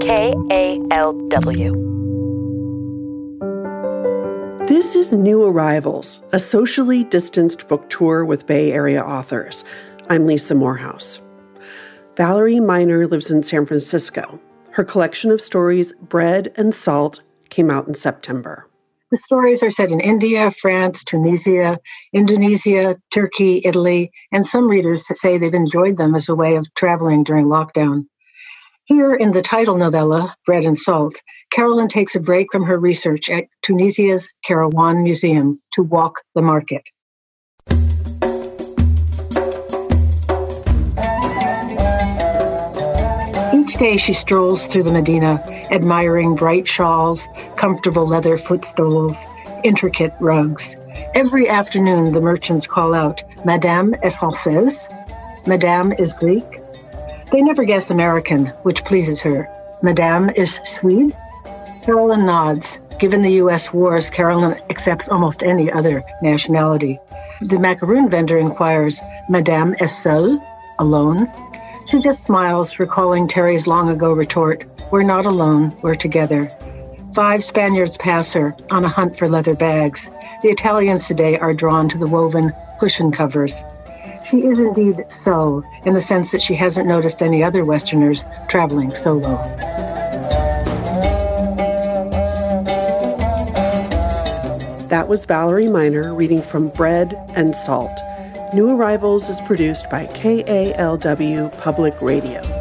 KALW. This is New Arrivals, a socially distanced book tour with Bay Area authors. I'm Lisa Morehouse. Valerie Miner lives in San Francisco. Her collection of stories, Bread and Salt, came out in September. The stories are set in India, France, Tunisia, Indonesia, Turkey, Italy, and some readers say they've enjoyed them as a way of traveling during lockdown. Here in the title novella, Bread and Salt, Carolyn takes a break from her research at Tunisia's Kairouan Museum to walk the market. Each day she strolls through the Medina, admiring bright shawls, comfortable leather footstools, intricate rugs. Every afternoon, the merchants call out, Madame est Française? Madame is Greek? They never guess American, which pleases her. Madame is Swede? Carolyn nods. Given the U.S. wars, Carolyn accepts almost any other nationality. The macaroon vendor inquires, Madame est seule? Alone? She just smiles, recalling Terry's long ago retort, We're not alone, we're together. Five Spaniards pass her on a hunt for leather bags. The Italians today are drawn to the woven cushion covers. She is indeed so, in the sense that she hasn't noticed any other Westerners traveling solo. That was Valerie Miner reading from Bread and Salt. New Arrivals is produced by KALW Public Radio.